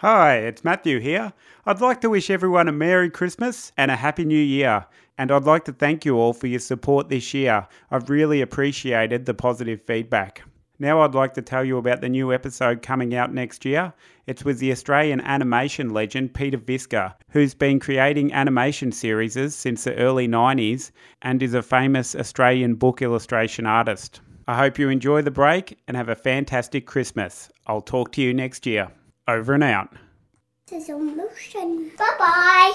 Hi, it's Matthew here. I'd like to wish everyone a Merry Christmas and a Happy New Year. And I'd like to thank you all for your support this year. I've really appreciated the positive feedback. Now, I'd like to tell you about the new episode coming out next year. It's with the Australian animation legend Peter Viska, who's been creating animation series since the early 90s and is a famous Australian book illustration artist. I hope you enjoy the break and have a fantastic Christmas. I'll talk to you next year. Over and out. There's a motion. Bye bye.